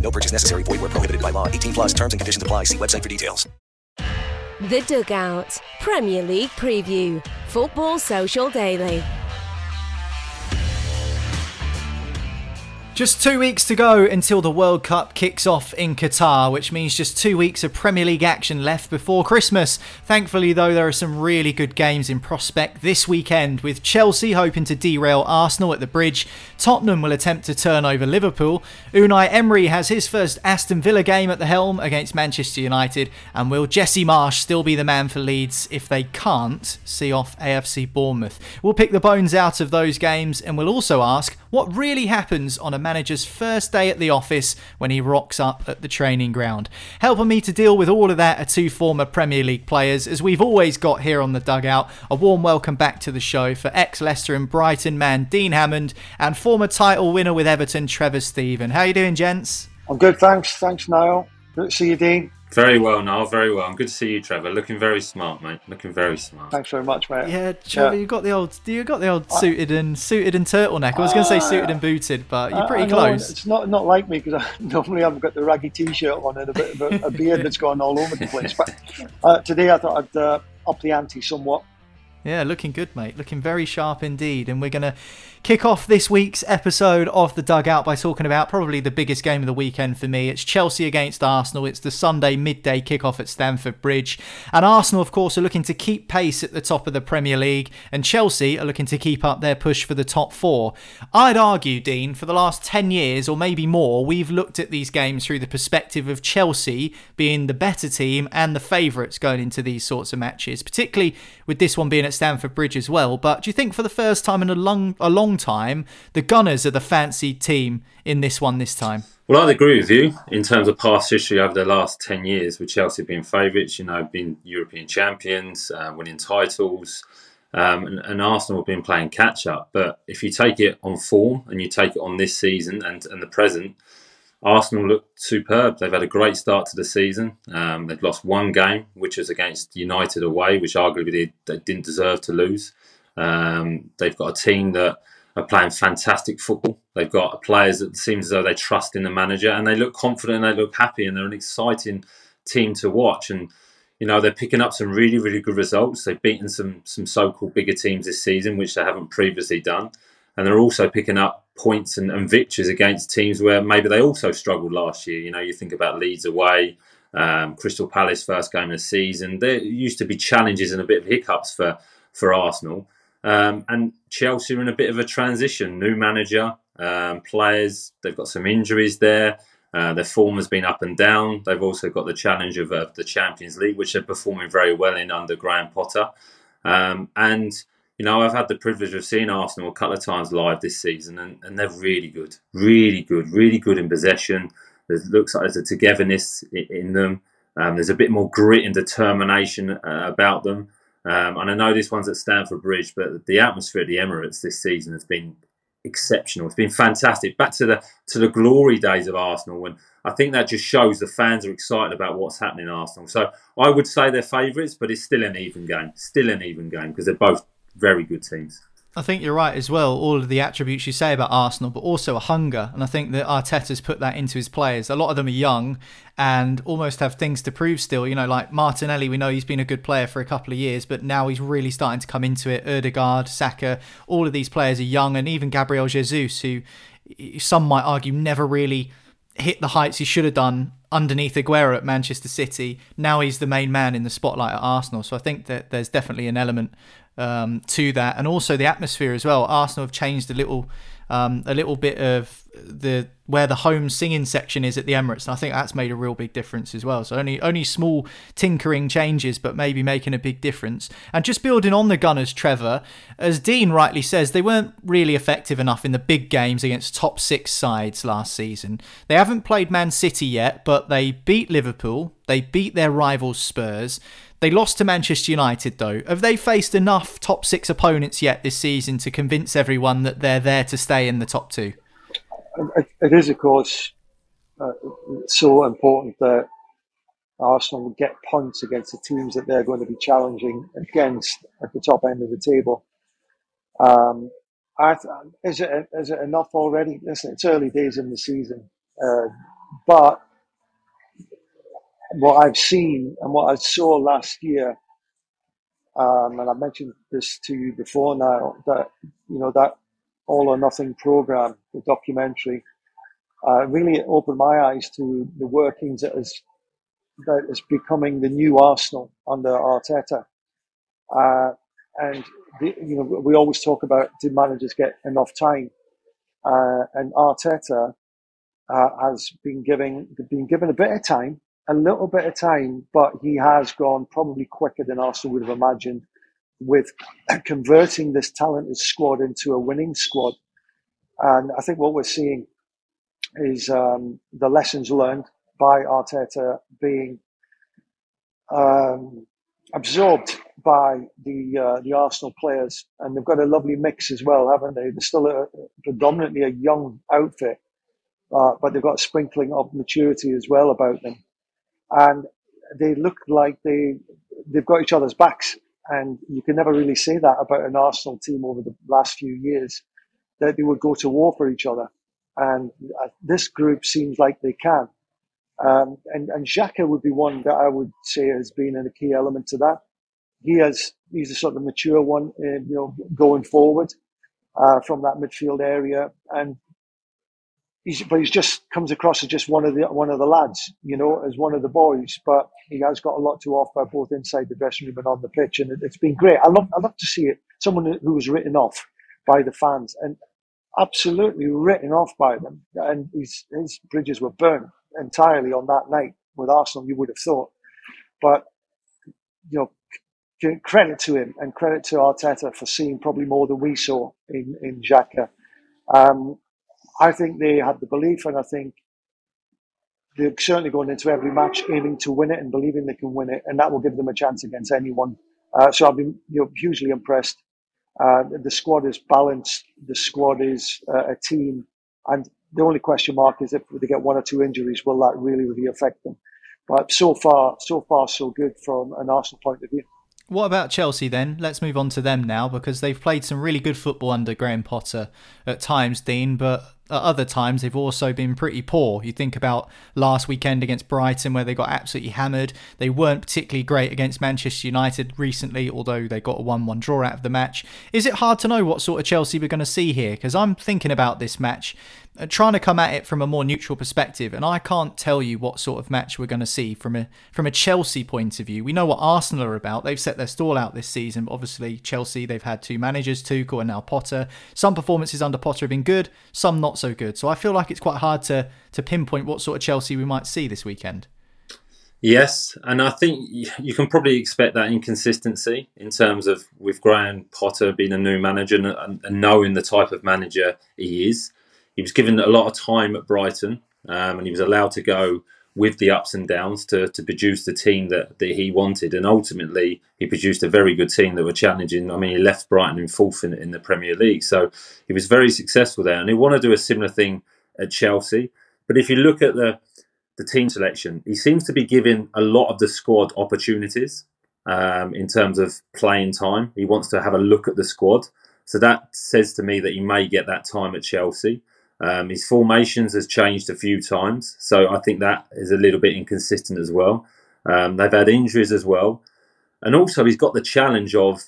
No purchase necessary. Void were prohibited by law. 18 plus terms and conditions apply. See website for details. The Dugout Premier League Preview. Football Social Daily. Just two weeks to go until the World Cup kicks off in Qatar, which means just two weeks of Premier League action left before Christmas. Thankfully, though, there are some really good games in prospect this weekend, with Chelsea hoping to derail Arsenal at the bridge. Tottenham will attempt to turn over Liverpool. Unai Emery has his first Aston Villa game at the helm against Manchester United. And will Jesse Marsch still be the man for Leeds if they can't see off AFC Bournemouth? We'll pick the bones out of those games and we'll also ask what really happens on a manager's first day at the office when he rocks up at the training ground. Helping me to deal with all of that are two former Premier League players, as we've always got here on the dugout. A warm welcome back to the show for ex Leicester and Brighton man Dean Hammond and former title winner with Everton Trevor Steven. How you doing, gents? I'm good, thanks. Thanks, Niall. Good to see you, Dean. Very well, Niall. Very well. I'm Good to see you, Trevor. Looking very smart, mate. Looking very smart. Thanks very much, mate. Yeah, Trevor, Yeah. you got the old, you got the old suited and suited and turtleneck. I was going to say suited and booted, but you're pretty I close. It's not not like me because normally I've got the raggy t-shirt on and a bit of a, a beard that's gone all over the place. But uh, today I thought I'd uh, up the ante somewhat. Yeah, looking good, mate. Looking very sharp indeed. And we're going to kick off this week's episode of The Dugout by talking about probably the biggest game of the weekend for me. It's Chelsea against Arsenal. It's the Sunday midday kickoff at Stamford Bridge. And Arsenal, of course, are looking to keep pace at the top of the Premier League. And Chelsea are looking to keep up their push for the top four. I'd argue, Dean, for the last 10 years or maybe more, we've looked at these games through the perspective of Chelsea being the better team and the favourites going into these sorts of matches, particularly with this one being at Stamford Bridge as well. But do you think for the first time in a long, a long time, the Gunners are the fancy team in this one this time? Well, I'd agree with you in terms of past history over the last 10 years, with Chelsea being favourites, you know, being European champions, uh, winning titles, um, and, and Arsenal have been playing catch up. But if you take it on form and you take it on this season and, and the present, Arsenal look superb. They've had a great start to the season. Um, they've lost one game, which is against United away, which arguably they, they didn't deserve to lose. Um, they've got a team that are playing fantastic football. They've got players that seems as though they trust in the manager and they look confident, and they look happy, and they're an exciting team to watch. And you know they're picking up some really, really good results. They've beaten some some so-called bigger teams this season, which they haven't previously done, and they're also picking up points and, and victories against teams where maybe they also struggled last year. You know, you think about Leeds away, um, Crystal Palace first game of the season. There used to be challenges and a bit of hiccups for for Arsenal. Um, and Chelsea are in a bit of a transition. New manager, um, players, they've got some injuries there. Uh, their form has been up and down. They've also got the challenge of uh, the Champions League, which they're performing very well in under Graham Potter. Um, and, you know, I've had the privilege of seeing Arsenal a couple of times live this season, and, and they're really good, really good, really good in possession. There looks like there's a togetherness in, in them. Um, there's a bit more grit and determination uh, about them. Um, and I know this one's at Stamford Bridge, but the atmosphere at the Emirates this season has been exceptional. It's been fantastic. Back to the to the glory days of Arsenal, and I think that just shows the fans are excited about what's happening in Arsenal. So I would say they're favourites, but it's still an even game. Still an even game because they're both very good teams. I think you're right as well. All of the attributes you say about Arsenal, but also a hunger, and I think that Arteta's put that into his players. A lot of them are young and almost have things to prove still. You know, like Martinelli, we know he's been a good player for a couple of years, but now he's really starting to come into it. Odegaard, Saka, all of these players are young, and even Gabriel Jesus, who some might argue never really hit the heights he should have done underneath Aguero at Manchester City. Now he's the main man in the spotlight at Arsenal. So I think that there's definitely an element um, to that, and also the atmosphere as well. Arsenal have changed a little, um, a little bit of the where the home singing section is at the Emirates, and I think that's made a real big difference as well. So only only small tinkering changes, but maybe making a big difference. And just building on the Gunners, Trevor, as Dean rightly says, they weren't really effective enough in the big games against top six sides last season. They haven't played Man City yet, but they beat Liverpool, they beat their rivals Spurs. They lost to Manchester United, though. Have they faced enough top six opponents yet this season to convince everyone that they're there to stay in the top two? It is, of course, uh, so important that Arsenal get points against the teams that they're going to be challenging against at the top end of the table. Um, is it is it enough already? Listen, it's early days in the season, uh, but what I've seen and what I saw last year, um, and I mentioned this to you before now, that you know that all or nothing program, the documentary, uh, really opened my eyes to the workings that is that is becoming the new Arsenal under Arteta. Uh, and the, you know, we always talk about do managers get enough time? Uh, and Arteta uh, has been giving been given a bit of time a little bit of time, but he has gone probably quicker than Arsenal would have imagined with converting this talented squad into a winning squad. And I think what we're seeing is um, the lessons learned by Arteta being um, absorbed by the uh, the Arsenal players, and they've got a lovely mix as well, haven't they? They're still a, predominantly a young outfit, uh, but they've got a sprinkling of maturity as well about them and they look like they they've got each other's backs. And you can never really say that about an Arsenal team over the last few years that they would go to war for each other. And uh, this group seems like they can. Um, and, and Xhaka would be one that I would say has been a key element to that. He has, he's a sort of mature one, uh, you know, going forward, uh, from that midfield area. And he's but he's just comes across as just one of the one of the lads, you know, as one of the boys. But he has got a lot to offer both inside the dressing room and on the pitch, and it, has been great. I love I love to see it. Someone who was written off by the fans and absolutely written off by them, and his his bridges were burned entirely on that night with Arsenal. You would have thought, but you know. Credit to him and credit to Arteta for seeing probably more than we saw in in Xhaka. Um, I think they had the belief, and I think they're certainly going into every match aiming to win it and believing they can win it, and that will give them a chance against anyone. Uh, so I've been you know, hugely impressed. Uh, the squad is balanced. The squad is uh, a team, and the only question mark is if they get one or two injuries, will that really really affect them? But so far, so far, so good from an Arsenal point of view. What about Chelsea then? Let's move on to them now because they've played some really good football under Graham Potter at times, Dean, but at other times they've also been pretty poor. You think about last weekend against Brighton where they got absolutely hammered. They weren't particularly great against Manchester United recently, although they got a 1 1 draw out of the match. Is it hard to know what sort of Chelsea we're going to see here? Because I'm thinking about this match trying to come at it from a more neutral perspective, and I can't tell you what sort of match we're going to see from a from a Chelsea point of view. We know what Arsenal are about; they've set their stall out this season. But obviously, Chelsea they've had two managers, Tuchel and now Potter. Some performances under Potter have been good, some not so good. So I feel like it's quite hard to to pinpoint what sort of Chelsea we might see this weekend. Yes, and I think you can probably expect that inconsistency in terms of with Graham Potter being a new manager and, and knowing the type of manager he is he was given a lot of time at Brighton, um, and he was allowed to go with the ups and downs to, to produce the team that, that he wanted. And ultimately, he produced a very good team that were challenging. I mean, he left Brighton in fourth in, in the Premier League. So he was very successful there. And he want to do a similar thing at Chelsea. But if you look at the, the team selection, he seems to be giving a lot of the squad opportunities um, in terms of playing time. He wants to have a look at the squad. So that says to me that he may get that time at Chelsea. Um, his formations has changed a few times, so I think that is a little bit inconsistent as well. Um, they've had injuries as well, and also he's got the challenge of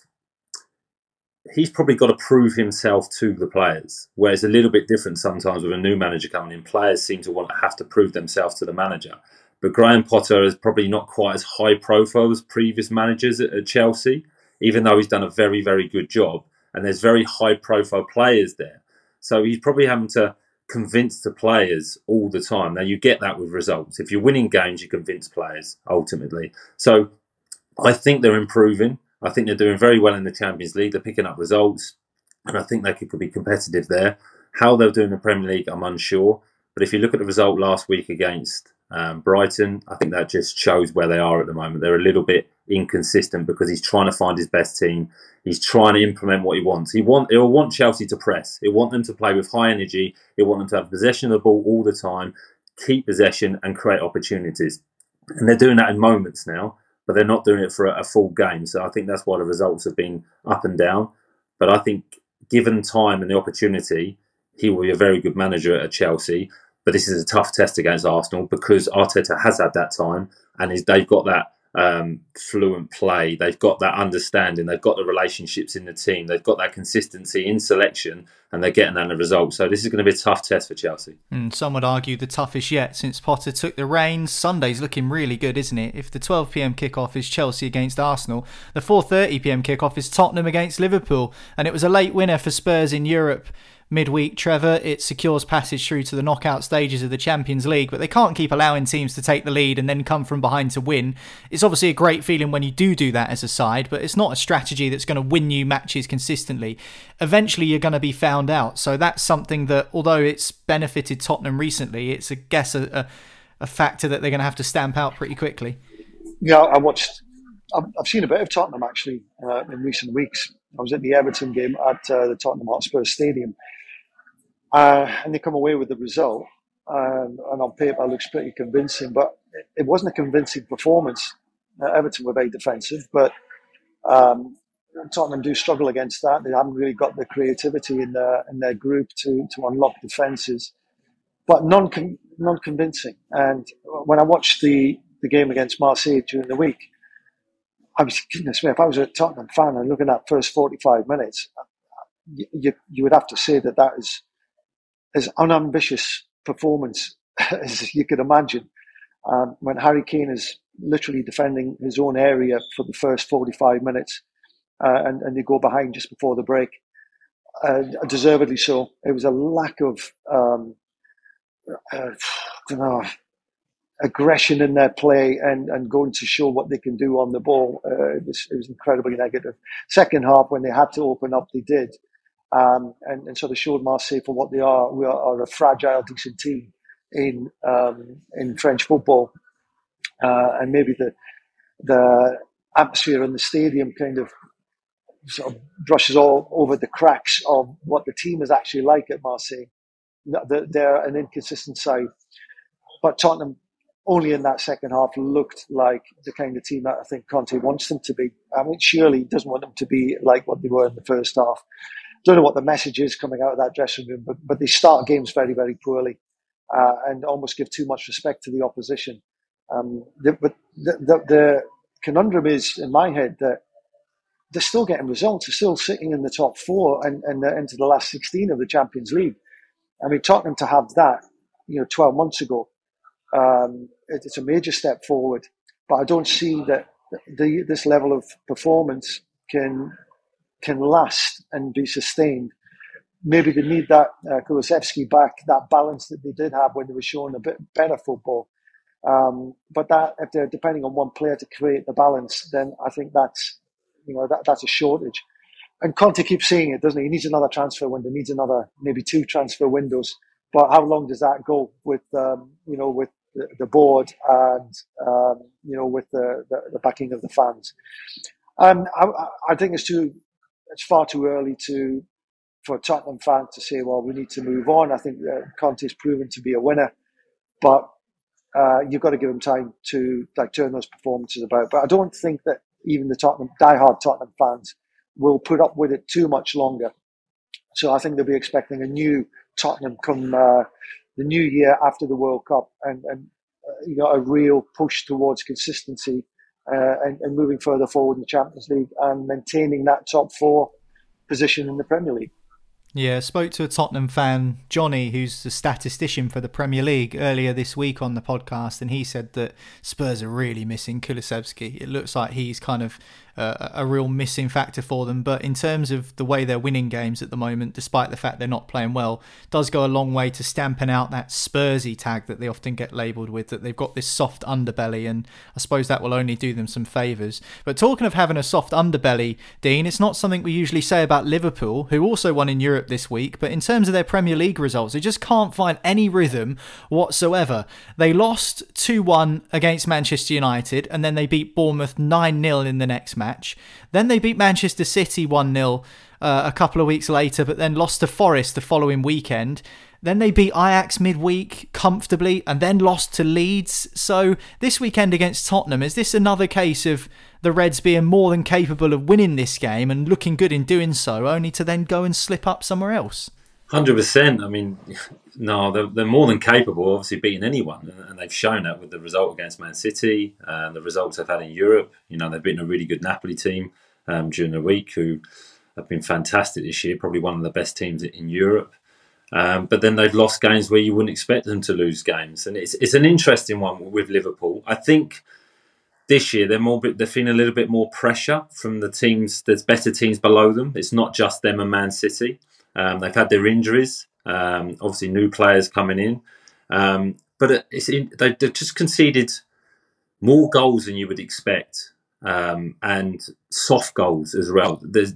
he's probably got to prove himself to the players. Where it's a little bit different sometimes with a new manager coming in. Players seem to want to have to prove themselves to the manager. But Graham Potter is probably not quite as high profile as previous managers at, at Chelsea, even though he's done a very, very good job. And there's very high profile players there. So he's probably having to convince the players all the time. Now, you get that with results. If you're winning games, you convince players ultimately. So I think they're improving. I think they're doing very well in the Champions League. They're picking up results, and I think they could, could be competitive there. How they'll do in the Premier League, I'm unsure. But if you look at the result last week against um, Brighton, I think that just shows where they are at the moment. They're a little bit inconsistent because he's trying to find his best team. He's trying to implement what he wants. He want he'll want Chelsea to press. He'll want them to play with high energy. He'll want them to have possession of the ball all the time, keep possession and create opportunities. And they're doing that in moments now, but they're not doing it for a, a full game. So I think that's why the results have been up and down. But I think given time and the opportunity, he will be a very good manager at Chelsea. But this is a tough test against Arsenal because Arteta has had that time and they've got that um, fluent play. They've got that understanding. They've got the relationships in the team. They've got that consistency in selection, and they're getting that the result. So this is going to be a tough test for Chelsea. And some would argue the toughest yet since Potter took the reins. Sunday's looking really good, isn't it? If the 12 p.m. kickoff is Chelsea against Arsenal, the 4:30 p.m. kickoff is Tottenham against Liverpool, and it was a late winner for Spurs in Europe midweek, Trevor. It secures passage through to the knockout stages of the Champions League, but they can't keep allowing teams to take the lead and then come from behind to win. It's obviously a great feeling when you do do that as a side, but it's not a strategy that's going to win you matches consistently. Eventually, you're going to be found out. So that's something that, although it's benefited Tottenham recently, it's I guess a, a, a factor that they're going to have to stamp out pretty quickly. Yeah, I watched. I've seen a bit of Tottenham actually uh, in recent weeks. I was at the Everton game at uh, the Tottenham Hotspur Stadium, uh, and they come away with the result. Um, and on paper, it looks pretty convincing, but it, wasn't a convincing performance. Everton were very defensive, but um, Tottenham do struggle against that. They haven't really got the creativity in their in their group to to unlock defences, but non non convincing. And when I watched the the game against Marseille during the week, I was goodness me, if I was a Tottenham fan and looking at first forty five minutes, you, you would have to say that that is as unambitious performance as you could imagine. Um, when Harry Kane is literally defending his own area for the first 45 minutes uh, and, and they go behind just before the break, uh, deservedly so. It was a lack of, um, uh, know, aggression in their play and, and going to show what they can do on the ball. Uh, it, was, it was incredibly negative. Second half, when they had to open up, they did um, and, and sort of showed Marseille for what they are. We are, are a fragile, decent team in um, in French football, uh, and maybe the the atmosphere in the stadium kind of sort of brushes all over the cracks of what the team is actually like at Marseille. They're an inconsistent side, but Tottenham only in that second half looked like the kind of team that I think Conte wants them to be. I mean, surely he doesn't want them to be like what they were in the first half don't know what the message is coming out of that dressing room, but, but they start games very, very poorly uh, and almost give too much respect to the opposition. Um, the, but the, the, the, conundrum is, in my head, that they're still getting results. They're still sitting in the top four and, and into the last 16 of the Champions League. I mean, Tottenham to have that, you know, 12 months ago, um, it, it's a major step forward. But I don't see that the, this level of performance can can last and be sustained. Maybe they need that uh, back, that balance that they did have when they were showing a bit better football. Um, but that if they're depending on one player to create the balance, then I think that's you know that, that's a shortage. And Conte keeps saying it, doesn't he? He needs another transfer window, needs another maybe two transfer windows. But how long does that go with um, you know with the, the board and um, you know with the, the, the backing of the fans. Um, I, I think it's too it's far too early to for Tottenham fans to say, well, we need to move on. I think uh, Conte's proven to be a winner, but uh, you've got to give him time to like turn those performances about. But I don't think that even the Tottenham diehard Tottenham fans will put up with it too much longer. So I think they'll be expecting a new Tottenham come uh, the new year after the World Cup, and, and uh, you know a real push towards consistency uh, and, and moving further forward in the Champions League and maintaining that top four position in the Premier League. Yeah, spoke to a Tottenham fan, Johnny, who's the statistician for the Premier League earlier this week on the podcast, and he said that Spurs are really missing Kulusevski. It looks like he's kind of a real missing factor for them. But in terms of the way they're winning games at the moment, despite the fact they're not playing well, does go a long way to stamping out that Spursy tag that they often get labelled with. That they've got this soft underbelly, and I suppose that will only do them some favours. But talking of having a soft underbelly, Dean, it's not something we usually say about Liverpool, who also won in Europe this week. But in terms of their Premier League results, they just can't find any rhythm whatsoever. They lost 2 1 against Manchester United, and then they beat Bournemouth 9 0 in the next match match. Then they beat Manchester City 1 0 uh, a couple of weeks later, but then lost to Forest the following weekend. Then they beat Ajax midweek comfortably and then lost to Leeds. So this weekend against Tottenham, is this another case of the Reds being more than capable of winning this game and looking good in doing so, only to then go and slip up somewhere else? Hundred percent. I mean, no, they're, they're, more than capable, obviously beating anyone, and they've shown that with the result against Man City and the results they've had in Europe. You know, they've beaten a really good Napoli team um, during the week, who have been fantastic this year, probably one of the best teams in Europe. Um, but then they've lost games where you wouldn't expect them to lose games, and it's it's an interesting one with Liverpool. I think this year they're more they're feeling a little bit more pressure from the teams. There's better teams below them. It's not just them and Man City. Um, they've had their injuries, um, obviously new players coming in, um, but in, they, have just conceded more goals than you would expect, um, and soft goals as well. There's,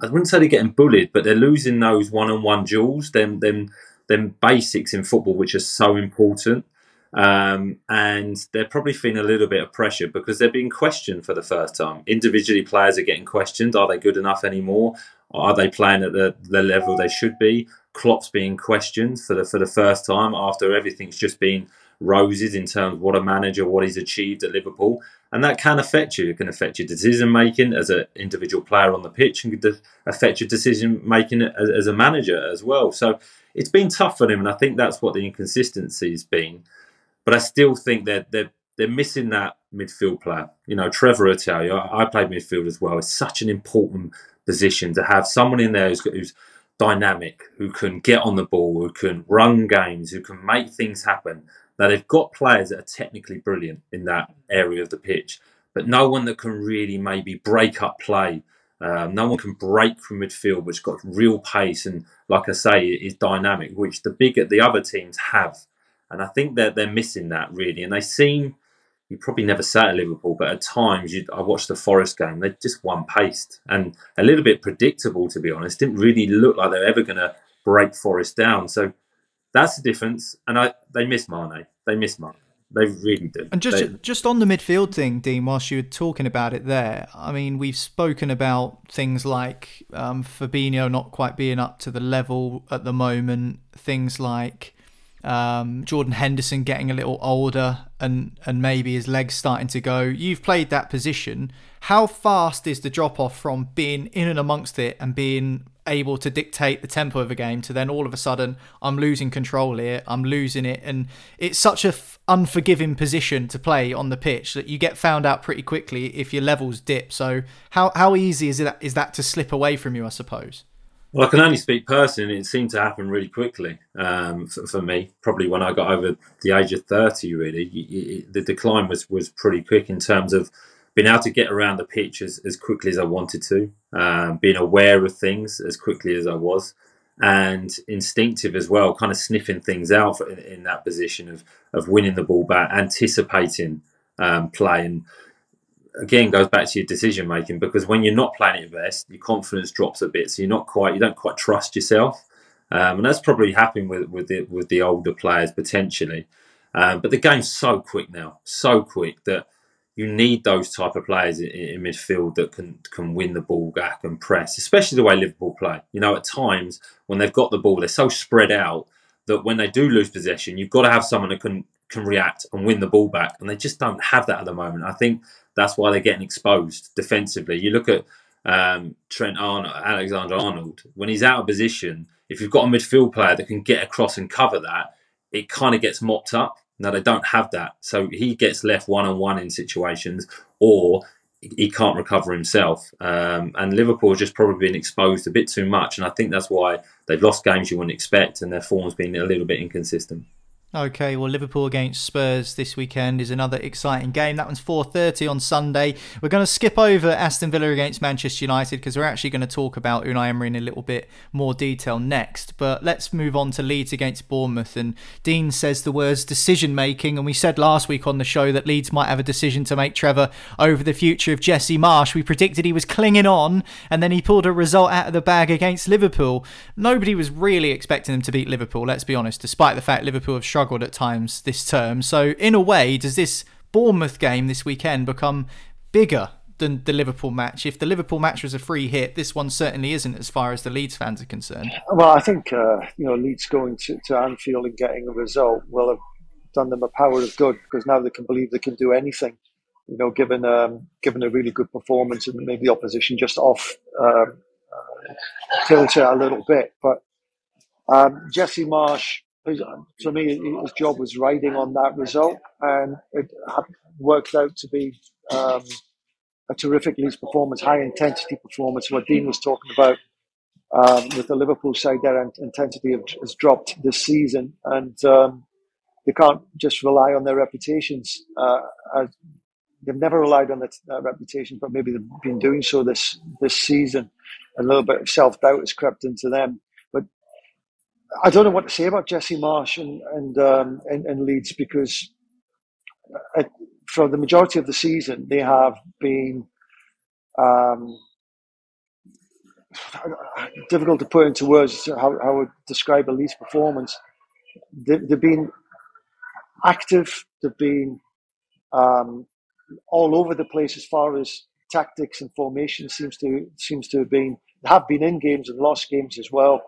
I wouldn't say they're getting bullied, but they're losing those one-on-one duels, them, them, them basics in football, which are so important. Um, and they're probably feeling a little bit of pressure because they're being questioned for the first time. Individually, players are getting questioned: Are they good enough anymore? Are they playing at the, the level they should be? Klopp's being questioned for the for the first time after everything's just been roses in terms of what a manager, what he's achieved at Liverpool, and that can affect you. It can affect your decision making as an individual player on the pitch, and could affect your decision making as, as, a manager as well. So it's been tough for him, and I think that's what the inconsistency has been. But I still think that they're, they're they're missing that midfield player. You know, Otaiwo, I, I played midfield as well. It's such an important position to have someone in there who's, who's dynamic, who can get on the ball, who can run games, who can make things happen. Now they've got players that are technically brilliant in that area of the pitch, but no one that can really maybe break up play. Um, no one can break from midfield, which got real pace and, like I say, is dynamic, which the bigger the other teams have. And I think that they're missing that really, and they seem you probably never sat at Liverpool, but at times you, I watched the Forest game. They just one paced and a little bit predictable, to be honest. Didn't really look like they were ever going to break Forest down. So that's the difference. And I they miss Mane. They miss Mane. They really do. And just they, just on the midfield thing, Dean, whilst you were talking about it there, I mean, we've spoken about things like um, Fabinho not quite being up to the level at the moment. Things like um, Jordan Henderson getting a little older and and maybe his legs starting to go. You've played that position. How fast is the drop off from being in and amongst it and being able to dictate the tempo of a game to then all of a sudden I'm losing control here, I'm losing it, and it's such a f- unforgiving position to play on the pitch that you get found out pretty quickly if your levels dip. So how how easy is it is that to slip away from you? I suppose. Well, I can only speak personally. It seemed to happen really quickly um, for, for, me. Probably when I got over the age of thirty, really, the decline was was pretty quick in terms of being able to get around the pitch as, as quickly as I wanted to, um, being aware of things as quickly as I was, and instinctive as well, kind of sniffing things out in, in that position of of winning the ball back, anticipating um, play, and again goes back to your decision making because when you're not playing your best, your confidence drops a bit. So you're not quite, you don't quite trust yourself, um, and that's probably happening with with the with the older players potentially. Um, but the game's so quick now, so quick that you need those type of players in, in, midfield that can can win the ball back and press, especially the way Liverpool play. You know, at times when they've got the ball, they're so spread out that when they do lose possession, you've got to have someone that can can react and win the ball back, and they just don't have that at the moment. I think that's why they're getting exposed defensively. You look at um, Trent Arnold, Alexander Arnold, when he's out of position, if you've got a midfield player that can get across and cover that, it kind of gets mopped up. Now they don't have that, so he gets left one on one in situations, or he can't recover himself. Um, and Liverpool has just probably been exposed a bit too much, and I think that's why they've lost games you wouldn't expect, and their form's been a little bit inconsistent. Okay, well, Liverpool against Spurs this weekend is another exciting game. That one's 4:30 on Sunday. We're going to skip over Aston Villa against Manchester United because we're actually going to talk about Unai Emery in a little bit more detail next. But let's move on to Leeds against Bournemouth. And Dean says the words decision making, and we said last week on the show that Leeds might have a decision to make. Trevor over the future of Jesse Marsch. We predicted he was clinging on, and then he pulled a result out of the bag against Liverpool. Nobody was really expecting them to beat Liverpool. Let's be honest, despite the fact Liverpool have struggled at times this term. So, in a way, does this Bournemouth game this weekend become bigger than the Liverpool match? If the Liverpool match was a free hit, this one certainly isn't as far as the Leeds fans are concerned. Well, I think uh, you know Leeds going to, to Anfield and getting a result will have done them a power of good because now they can believe they can do anything. You know, given um, given a really good performance and maybe the opposition just off um, uh, a little bit, but um, Jesse Marsch to me, his job was riding on that result, and it worked out to be um, a terrific Leeds performance, high intensity performance. What Dean was talking about um, with the Liverpool side, their intensity has dropped this season, and um, they can't just rely on their reputations. Uh, they've never relied on their reputation, but maybe they've been doing so this this season. A little bit of self doubt has crept into them. I don't know what to say about Jesse Marsch and and um, and, and, Leeds because uh, for the majority of the season they have been um, difficult to put into words how, how I would describe a Leeds performance. They, have been active. They've been um, all over the place as far as tactics and formation seems to seems to have been. They have been in games and lost games as well.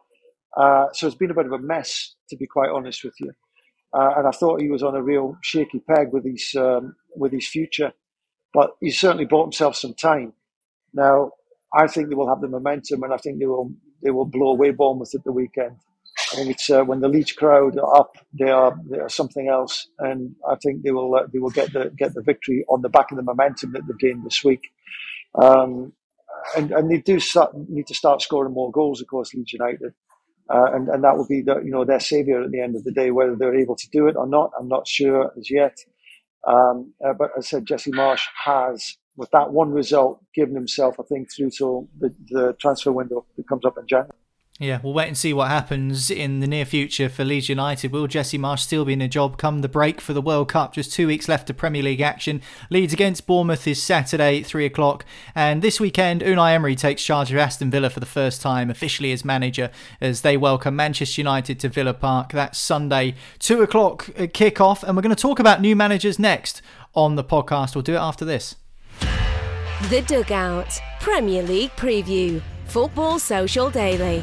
Uh, so it's been a bit of a mess, to be quite honest with you. Uh, and I thought he was on a real shaky peg with his um, with his future, but he certainly bought himself some time. Now I think they will have the momentum, and I think they will they will blow away Bournemouth at the weekend. I think it's uh, when the Leeds crowd are up, they are they are something else, and I think they will uh, they will get the get the victory on the back of the momentum that they've gained this week. Um, and, and they do start, need to start scoring more goals, of course, Leeds United. Uh, and, and that will be the, you know, their savior at the end of the day. Whether they're able to do it or not, I'm not sure as yet. Um, uh, but as I said, Jesse Marsch has, with that one result, given himself, I think, through to the, the transfer window that comes up in January. Yeah, we'll wait and see what happens in the near future for Leeds United. Will Jesse Marsch still be in a job come the break for the World Cup? Just two weeks left of Premier League action. Leeds against Bournemouth is Saturday, 3 o'clock. And this weekend, Unai Emery takes charge of Aston Villa for the first time, officially as manager, as they welcome Manchester United to Villa Park. That's Sunday, 2 o'clock uh, kick-off. And we're going to talk about new managers next on the podcast. We'll do it after this. The Dugout Premier League Preview. Football Social Daily.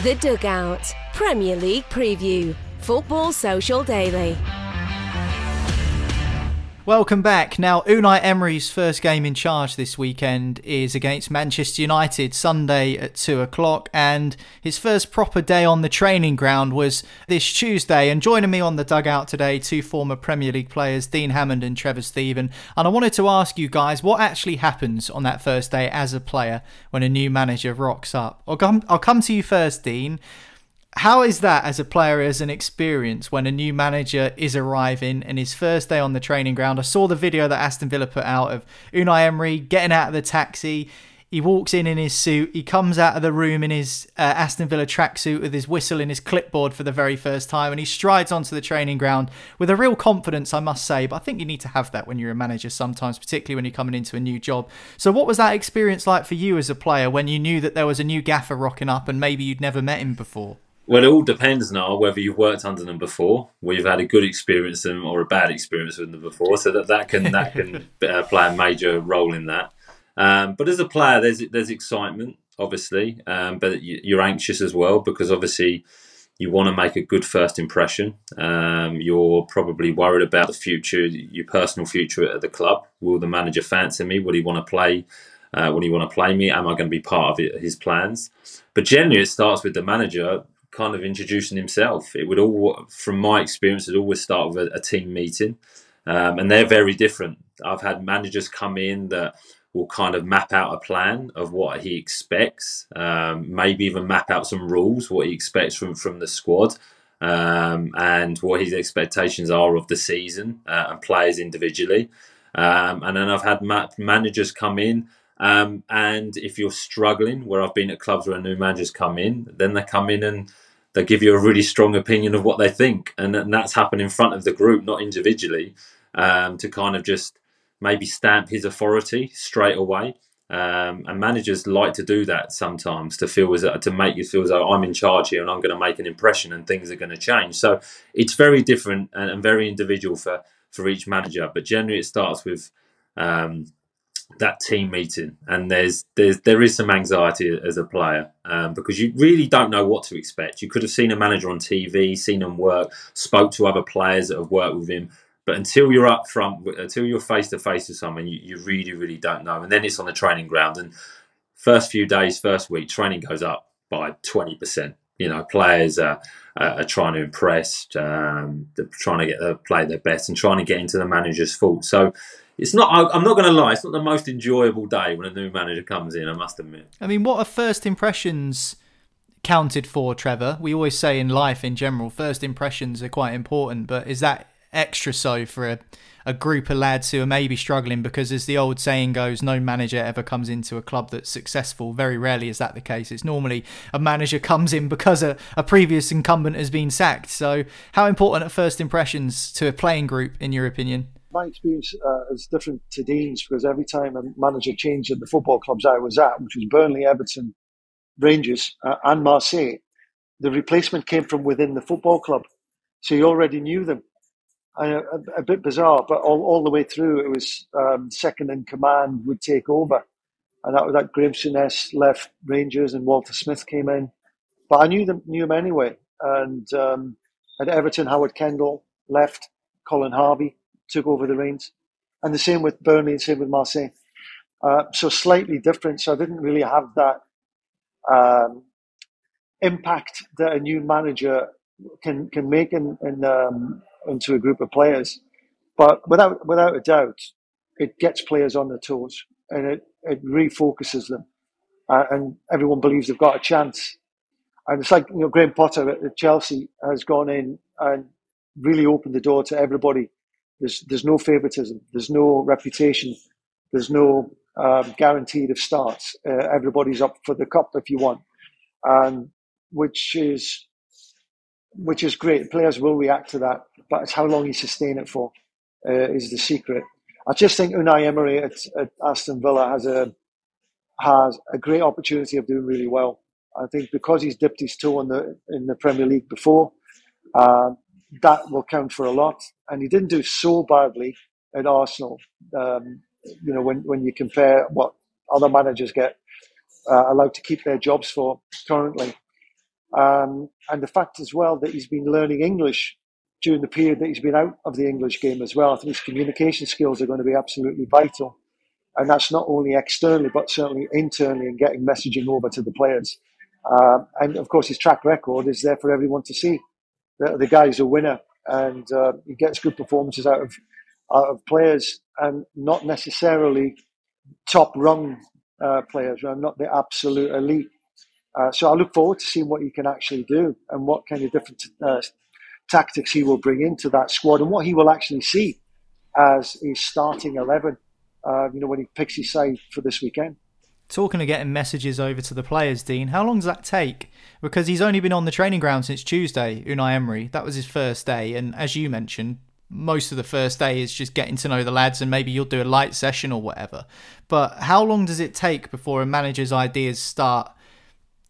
The Dugout Premier League Preview. Football Social Daily. Welcome back. Now, Unai Emery's first game in charge this weekend is against Manchester United Sunday at 2 o'clock, and his first proper day on the training ground was this Tuesday. And joining me on the dugout today, two former Premier League players, Dean Hammond and Trevor Steven. And I wanted to ask you guys what actually happens on that first day as a player when a new manager rocks up. I'll come, I'll come to you first, Dean. How is that as a player, as an experience when a new manager is arriving and his first day on the training ground? I saw the video that Aston Villa put out of Unai Emery getting out of the taxi. He walks in in his suit. He comes out of the room in his uh, Aston Villa tracksuit with his whistle and his clipboard for the very first time, and he strides onto the training ground with a real confidence, I must say. But I think you need to have that when you're a manager sometimes, particularly when you're coming into a new job. So, what was that experience like for you as a player when you knew that there was a new gaffer rocking up and maybe you'd never met him before? Well, it all depends now whether you've worked under them before, where you've had a good experience them or a bad experience with them before. So that, that can that can uh, play a major role in that. Um, but as a player, there's there's excitement, obviously, um, but you're anxious as well because obviously you want to make a good first impression. Um, you're probably worried about the future, your personal future at the club. Will the manager fancy me? Will he want to play? Uh, will he want to play me? Am I going to be part of it, his plans? But generally, it starts with the manager kind of introducing himself. It would all, from my experience, it always start with a, a team meeting, um, and they're very different. I've had managers come in that will kind of map out a plan of what he expects, um, maybe even map out some rules, what he expects from from the squad. Um, and what his expectations are of the season uh, and players individually. Um, and then I've had ma- managers come in um, and if you're struggling, where I've been at clubs where new managers come in, then they come in and they give you a really strong opinion of what they think, and, and that's happened in front of the group, not individually, um, to kind of just maybe stamp his authority straight away. Um, and managers like to do that sometimes to feel as to make you feel as though I'm in charge here and I'm going to make an impression and things are going to change. So it's very different and, and very individual for for each manager. But generally, it starts with um, that team meeting, and there's there's there is some anxiety as a player um, because you really don't know what to expect. You could have seen a manager on TV, seen him work, spoke to other players that have worked with him, but until you're up front, until you're face to face with someone, you, you really really don't know. And then it's on the training ground, and first few days, first week, training goes up by twenty percent. You know, players are, are trying to impress, um, they're trying to get the play their best, and trying to get into the manager's fault. So it's not. I'm not going to lie. It's not the most enjoyable day when a new manager comes in. I must admit. I mean, what are first impressions counted for, Trevor? We always say in life, in general, first impressions are quite important. But is that extra so for a, a group of lads who are maybe struggling? Because as the old saying goes, no manager ever comes into a club that's successful. Very rarely is that the case. It's normally a manager comes in because a, a previous incumbent has been sacked. So, how important are first impressions to a playing group, in your opinion? My experience uh, is different to Dean's because every time a manager changed at the football clubs I was at, which was Burnley, Everton, Rangers, uh, and Marseille, the replacement came from within the football club. So you already knew them. a, bit bizarre, but all, all the way through, it was um, second in command would take over. And that was that Graham Souness left Rangers and Walter Smith came in. But I knew them, knew him anyway. And um, at Everton, Howard Kendall left, Colin Harvey took over the reins. And the same with Burnley and same with Marseille. Uh, so slightly different. So I didn't really have that um, impact that a new manager can can make in, in um, into a group of players. But without without a doubt, it gets players on their toes and it, it refocuses them. Uh, and everyone believes they've got a chance. And it's like you know Graham Potter at Chelsea has gone in and really opened the door to everybody there's there's no favoritism. There's no reputation. There's no um, guaranteed of starts. Uh, everybody's up for the cup if you want, and which is which is great. Players will react to that, but it's how long you sustain it for uh, is the secret. I just think Unai Emery at, at, Aston Villa has a has a great opportunity of doing really well. I think because he's dipped his toe in the in the Premier League before, uh, that will count for a lot. And he didn't do so badly at Arsenal. Um, you know, when, when you compare what other managers get uh, allowed to keep their jobs for currently. Um, and the fact as well that he's been learning English during the period that he's been out of the English game as well. I think his communication skills are going to be absolutely vital. And that's not only externally, but certainly internally in getting messaging over to the players. Um, and of course, his track record is there for everyone to see. The, the guy's a winner and uh, he gets good performances out of, out of players and not necessarily top rung uh, players, right? not the absolute elite. Uh, so I look forward to seeing what he can actually do and what kind of different uh, tactics he will bring into that squad and what he will actually see as his starting 11, uh, you know, when he picks his side for this weekend. Talking of getting messages over to the players, Dean, how long does that take? Because he's only been on the training ground since Tuesday, Unai Emery. That was his first day. And as you mentioned, most of the first day is just getting to know the lads and maybe you'll do a light session or whatever. But how long does it take before a manager's ideas start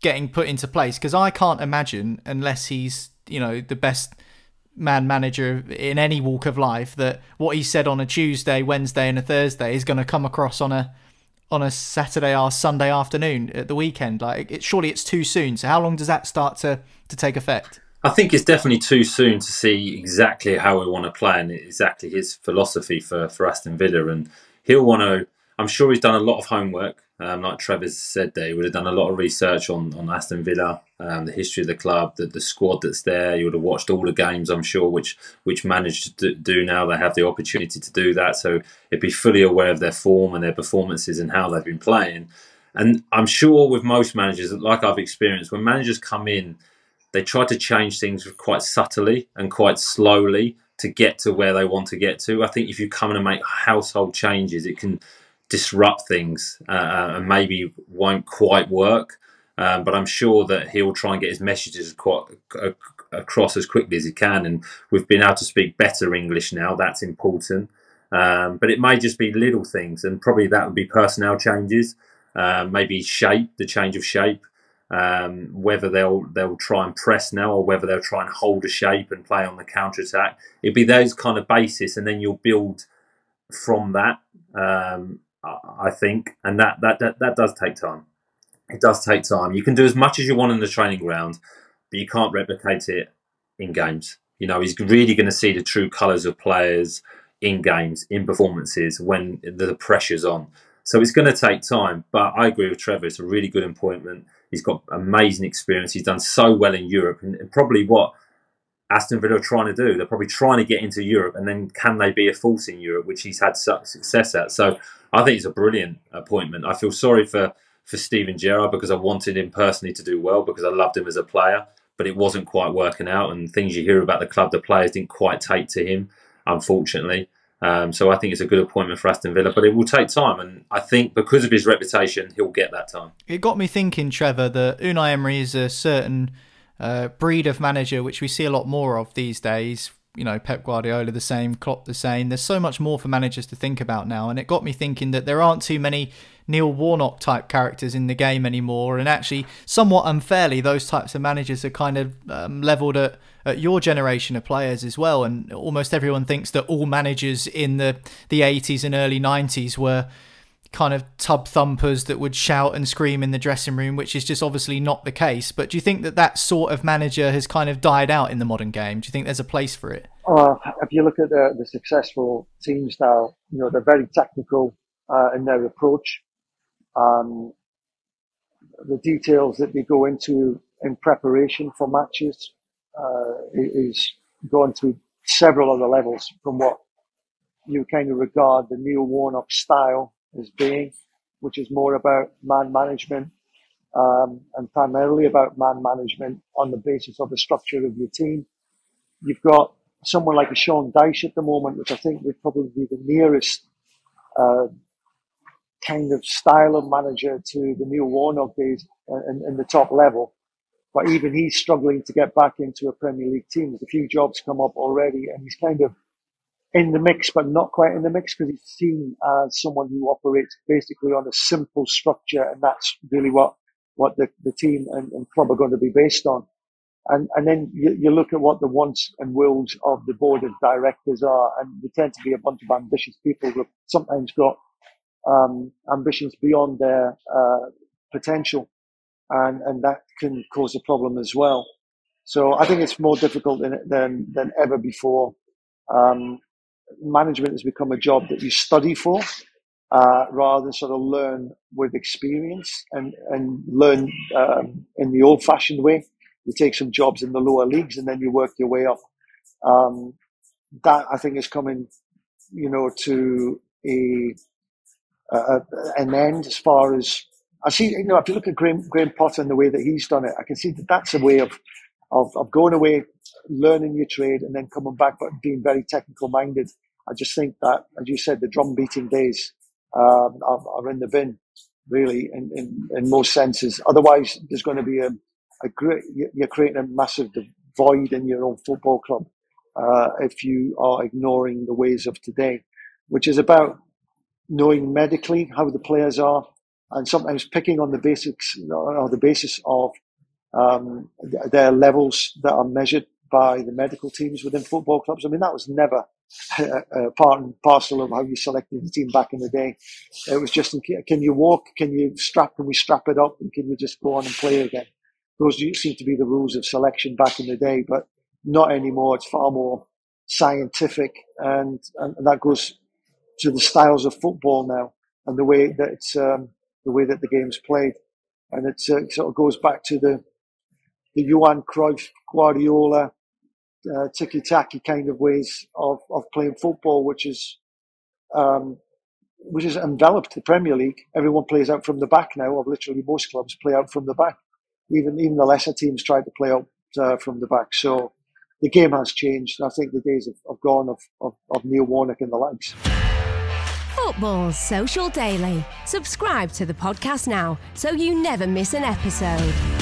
getting put into place? Because I can't imagine, unless he's, you know, the best man manager in any walk of life, that what he said on a Tuesday, Wednesday, and a Thursday is going to come across on a on a Saturday or Sunday afternoon at the weekend. Like, it, surely it's too soon. So, how long does that start to to take effect? I think it's definitely too soon to see exactly how we want to play and exactly his philosophy for, for Aston Villa. And he'll want to, I'm sure he's done a lot of homework. Um, like Trevor's said there, he would have done a lot of research on, on Aston Villa, um, the history of the club, the, the squad that's there. You would have watched all the games, I'm sure, which which managed to do now. They have the opportunity to do that. So it'd be fully aware of their form and their performances and how they've been playing. And I'm sure with most managers, like I've experienced, when managers come in, they try to change things quite subtly and quite slowly to get to where they want to get to. I think if you come in and make household changes, it can disrupt things uh, uh, and maybe won't quite work. Um, but I'm sure that he'll try and get his messages across as quickly as he can. And we've been able to speak better English now. That's important. Um, but it may just be little things, and probably that would be personnel changes, uh, maybe shape, the change of shape. Um, whether they'll they'll try and press now or whether they'll try and hold a shape and play on the counter attack. It'd be those kind of basis, and then you'll build from that. Um, I think, and that, that that that does take time. It does take time. You can do as much as you want in the training ground, but you can't replicate it in games. You know, he's really going to see the true colours of players in games, in performances when the pressure's on. So it's going to take time, but I agree with Trevor. It's a really good appointment. He's got amazing experience. He's done so well in Europe, and, and probably what Aston Villa are trying to do. They're probably trying to get into Europe, and then can they be a force in Europe, which he's had such success at? So I think it's a brilliant appointment. I feel sorry for for Steven Gerrard because I wanted him personally to do well because I loved him as a player, but it wasn't quite working out. And things you hear about the club, the players didn't quite take to him, unfortunately. Um, so I think it's a good appointment for Aston Villa, but it will take time. And I think because of his reputation, he'll get that time. It got me thinking, Trevor, that Unai Emery is a certain uh, breed of manager which we see a lot more of these days you know, Pep Guardiola the same, Klopp the same. There's so much more for managers to think about now, and it got me thinking that there aren't too many Neil Warnock type characters in the game anymore, and actually, somewhat unfairly, those types of managers are kind of um, leveled at, at your generation of players as well, and almost everyone thinks that all managers in the the 80s and early 90s were kind of tub thumpers that would shout and scream in the dressing room, which is just obviously not the case. But do you think that that sort of manager has kind of died out in the modern game? Do you think there's a place for it? Uh, if you look at the, the successful teams now, you know, they're very technical uh, in their approach. Um, the details that they go into in preparation for matches uh, is going to several other levels from what you kind of regard the Neil Warnock style as being, which is more about man management um, and primarily about man management on the basis of the structure of your team. You've got someone like a Sean Dyche at the moment, which I think would probably be the nearest uh, kind of style of manager to the Neil Warnock days in, in, the top level. But even he's struggling to get back into a Premier League team. There's a few jobs come up already, and he's kind of in the mix, but not quite in the mix because he's seen as someone who operates basically on a simple structure, and that's really what what the, the team and, and club are going to be based on. And and then you, you look at what the wants and wills of the board of directors are, and they tend to be a bunch of ambitious people who've sometimes got um, ambitions beyond their uh, potential, and and that can cause a problem as well. So I think it's more difficult than than, than ever before. Um, management has become a job that you study for uh, rather than sort of learn with experience and and learn um, in the old-fashioned way. You take some jobs in the lower leagues and then you work your way up. Um, that I think is coming, you know, to a, a an end as far as I see. You know, if you look at Graham, Graham Potter and the way that he's done it, I can see that that's a way of of, of going away, learning your trade, and then coming back, but being very technical minded. I just think that, as you said, the drum beating days um, are, are, in the bin, really, in, in, in most senses. Otherwise, there's going to be a, a great, you're creating a massive void in your own football club uh, if you are ignoring the ways of today, which is about knowing medically how the players are and sometimes picking on the basics or the basis of um, their levels that are measured by the medical teams within football clubs. I mean, that was never a, part and parcel of how you selected the team back in the day. It was just, can you walk? Can you strap? Can we strap it up? And can you just go on and play again? Those seem to be the rules of selection back in the day, but not anymore. It's far more scientific, and, and that goes to the styles of football now and the way that it's um, the way that the game's played, and it uh, sort of goes back to the the Johan Cruyff, Guardiola, uh, tiki-taki kind of ways of, of playing football, which is um, which has enveloped the Premier League. Everyone plays out from the back now, or literally most clubs play out from the back. Even even the lesser teams try to play out uh, from the back. So the game has changed. I think the days have, have gone of, of, of Neil Warnock and the likes. Football's Social Daily. Subscribe to the podcast now so you never miss an episode.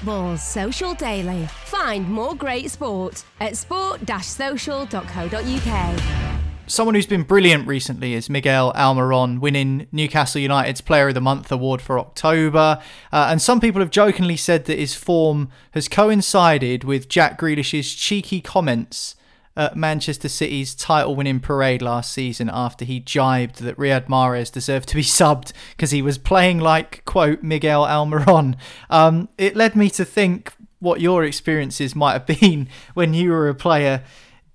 Football's Social Daily. Find more great sport at sport-social.co.uk. Someone who's been brilliant recently is Miguel Almiron, winning Newcastle United's Player of the Month award for October. Uh, and some people have jokingly said that his form has coincided with Jack Grealish's cheeky comments Manchester City's title winning parade last season after he jibed that Riyad Mahrez deserved to be subbed because he was playing like, quote, Miguel Almiron. Um, it led me to think what your experiences might have been when you were a player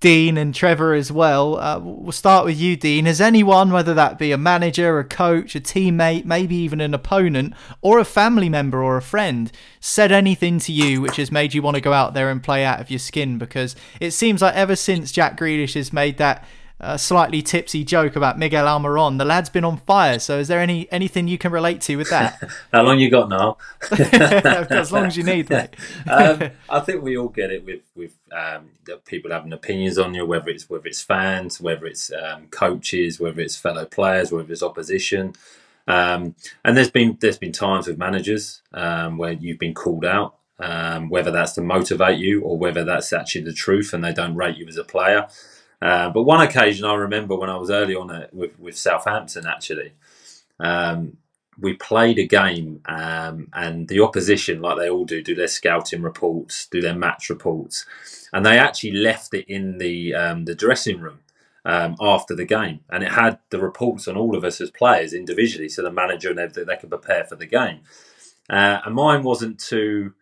Dean and Trevor as well. Uh, we'll start with you, Dean. Has anyone, whether that be a manager, a coach, a teammate, maybe even an opponent, or a family member or a friend, said anything to you which has made you want to go out there and play out of your skin? Because it seems like ever since Jack Grealish has made that a slightly tipsy joke about Miguel Almiron. The lad's been on fire. So, is there any anything you can relate to with that? How long you got now? as long as you need, mate. um, I think we all get it with with um, people having opinions on you, whether it's whether it's fans, whether it's um, coaches, whether it's fellow players, whether it's opposition. Um, and there's been there's been times with managers um, where you've been called out. Um, whether that's to motivate you or whether that's actually the truth and they don't rate you as a player. Uh, but one occasion I remember when I was early on it with, with Southampton actually, um, we played a game um, and the opposition, like they all do, do their scouting reports, do their match reports, and they actually left it in the um, the dressing room um, after the game, and it had the reports on all of us as players individually, so the manager and everything they could prepare for the game. Uh, and mine wasn't too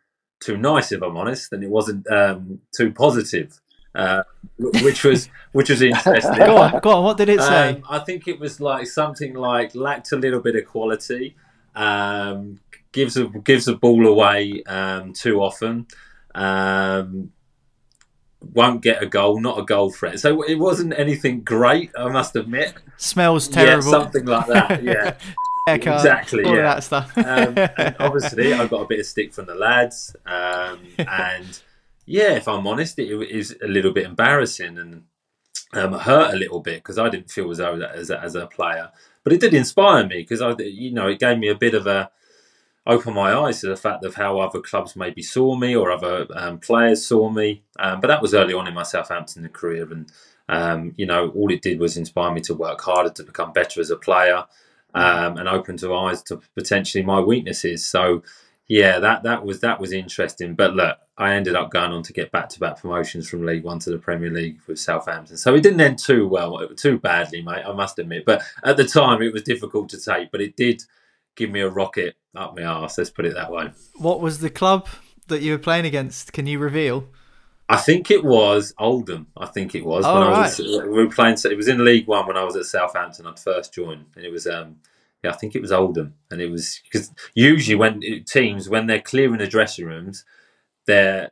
too nice, if I'm honest, and it wasn't um, too positive. Uh, which was which was interesting. go on, go on. What did it say? Um, I think it was like something like lacked a little bit of quality. Um, gives a, gives the ball away um, too often. Um, won't get a goal, not a goal threat. So it wasn't anything great, I must admit. Smells terrible. Yeah, something like that. Yeah. Haircut, exactly. all yeah. of that stuff. um, obviously, I got a bit of stick from the lads, um, and yeah, if I'm honest, it is a little bit embarrassing and um, hurt a little bit because I didn't feel as though as a, as a player, but it did inspire me because I, you know, it gave me a bit of a open my eyes to the fact of how other clubs maybe saw me or other um, players saw me. Um, but that was early on in my Southampton career, and um, you know, all it did was inspire me to work harder to become better as a player um, and open to eyes to potentially my weaknesses. So yeah, that that was that was interesting. But look, I ended up going on to get back to back promotions from League One to the Premier League with Southampton. So it didn't end too well, too badly, mate. I must admit. But at the time, it was difficult to take. But it did give me a rocket up my arse. Let's put it that way. What was the club that you were playing against? Can you reveal? I think it was Oldham. I think it was Oh, when I was we were playing. It was in League One when I was at Southampton. I'd first joined, and it was um yeah, I think it was Oldham, and it was because usually when uh, teams when they're clearing the dressing rooms, they're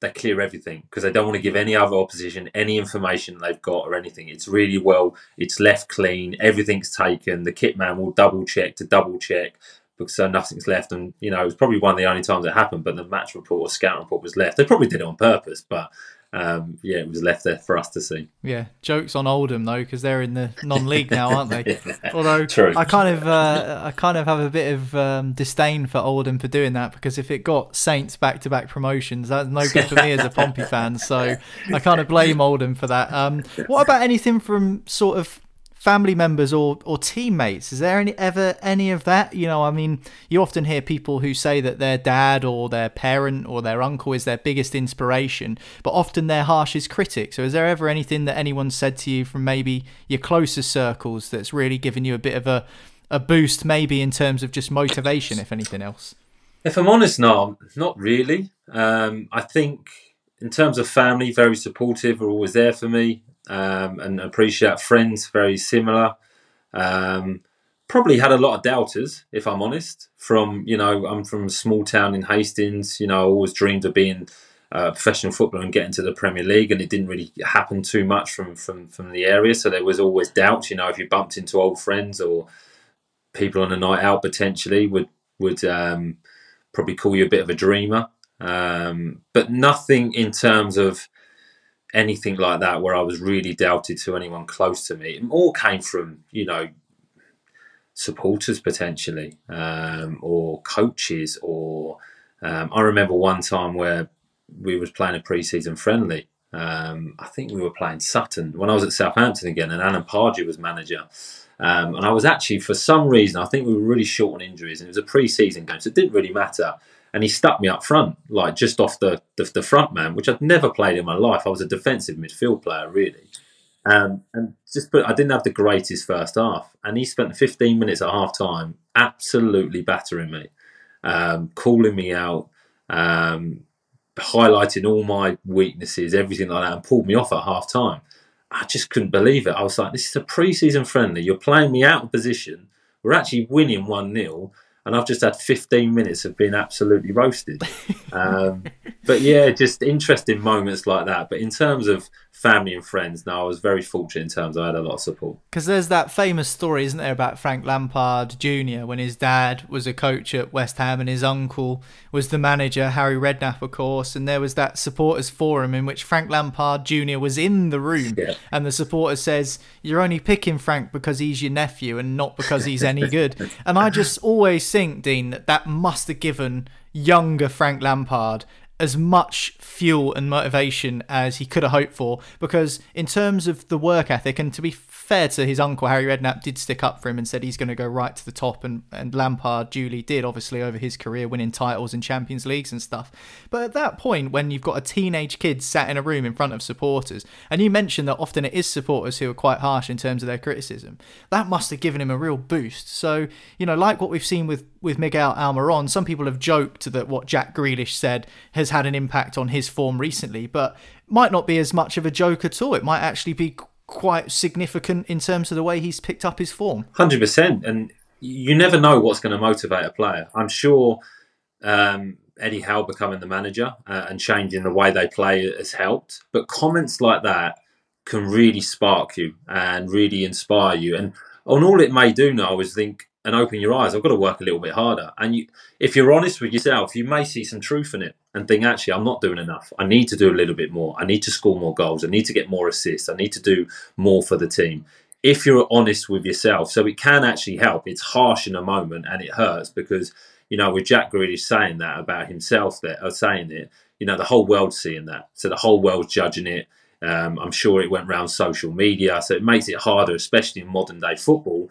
they clear everything because they don't want to give any other opposition any information they've got or anything. It's really well, it's left clean, everything's taken. The kit man will double check to double check because so nothing's left. And you know, it was probably one of the only times it happened. But the match report or scout report was left. They probably did it on purpose, but um, yeah, it was left there for us to see. Yeah, jokes on Oldham though, because they're in the non-league now, aren't they? Although True. I kind of, uh, I kind of have a bit of um, disdain for Oldham for doing that because if it got Saints back-to-back promotions, that's no good for me as a Pompey fan. So I kind of blame Oldham for that. Um, what about anything from sort of family members or or teammates? Is there any ever any of that? You know, I mean, you often hear people who say that their dad or their parent or their uncle is their biggest inspiration, but often their harshest critic. So, is there ever anything that anyone said to you from maybe your closest circles that's really given you a bit of a a boost, maybe in terms of just motivation, if anything else? If I'm honest, no, not really. Um, I think in terms of family, very supportive, are always there for me, um, and appreciate friends, very similar. Um, probably had a lot of doubters, if I'm honest. From you know, I'm from a small town in Hastings. You know, I always dreamed of being a professional footballer and getting to the Premier League, and it didn't really happen too much from from from the area. So there was always doubts. You know, if you bumped into old friends or people on a night out, potentially would would um, probably call you a bit of a dreamer. Um, but nothing in terms of anything like that where I was really doubted to anyone close to me. It all came from, you know, supporters potentially, um, or coaches, or um, I remember one time where we was playing a pre-season friendly. Um, I think we were playing Sutton when I was at Southampton again, and Alan Pardew was manager. Um, and I was actually, for some reason, I think we were really short on injuries, and it was a pre-season game, so it didn't really matter. And he stuck me up front, like just off the, the the front man, which I'd never played in my life. I was a defensive midfield player, really. Um, and just put, I didn't have the greatest first half, and he spent 15 minutes at half time absolutely battering me, um, calling me out, um, highlighting all my weaknesses, everything like that, and pulled me off at half time. I just couldn't believe it. I was like, this is a pre-season friendly. You're playing me out of position. We're actually winning 1 0, and I've just had 15 minutes of being absolutely roasted. Um, but yeah, just interesting moments like that. But in terms of family and friends, Now, I was very fortunate in terms I had a lot of support. Because there's that famous story, isn't there, about Frank Lampard Jr. when his dad was a coach at West Ham and his uncle was the manager, Harry Redknapp, of course. And there was that supporters forum in which Frank Lampard Jr. was in the room, Yeah. and the supporter says, "You're only picking Frank because he's your nephew and not because he's any good." and I just always think, Dean, that that must have given younger Frank Lampard as much fuel and motivation as he could have hoped for because in terms of the work ethic and to be fair to his uncle Harry Redknapp did stick up for him and said he's going to go right to the top and, and Lampard duly did obviously over his career winning titles and Champions Leagues and stuff. But at that point when you've got a teenage kid sat in a room in front of supporters and you mentioned that often it is supporters who are quite harsh in terms of their criticism that must have given him a real boost. So you know like what we've seen with with Miguel Almiron some people have joked that what Jack Grealish said has had an impact on his form recently but might not be as much of a joke at all. It might actually be quite significant in terms of the way he's picked up his form Hundred percent, and you never know what's going to motivate a player. I'm sure um, Eddie Howe becoming the manager uh, and changing the way they play has helped, but comments like that can really spark you and really inspire you. And on all it may do now is think and open your eyes. I've got to work a little bit harder. And you, if you're honest with yourself, you may see some truth in it and think, actually, I'm not doing enough. I need to do a little bit more. I need to score more goals. I need to get more assists. I need to do more for the team. If you're honest with yourself, so it can actually help. It's harsh in a moment and it hurts because, you know, with Jack Grealish saying that about himself, there, or saying it, you know, the whole world's seeing that. So the whole world's judging it. Um, I'm sure it went around social media. So it makes it harder, especially in modern day football,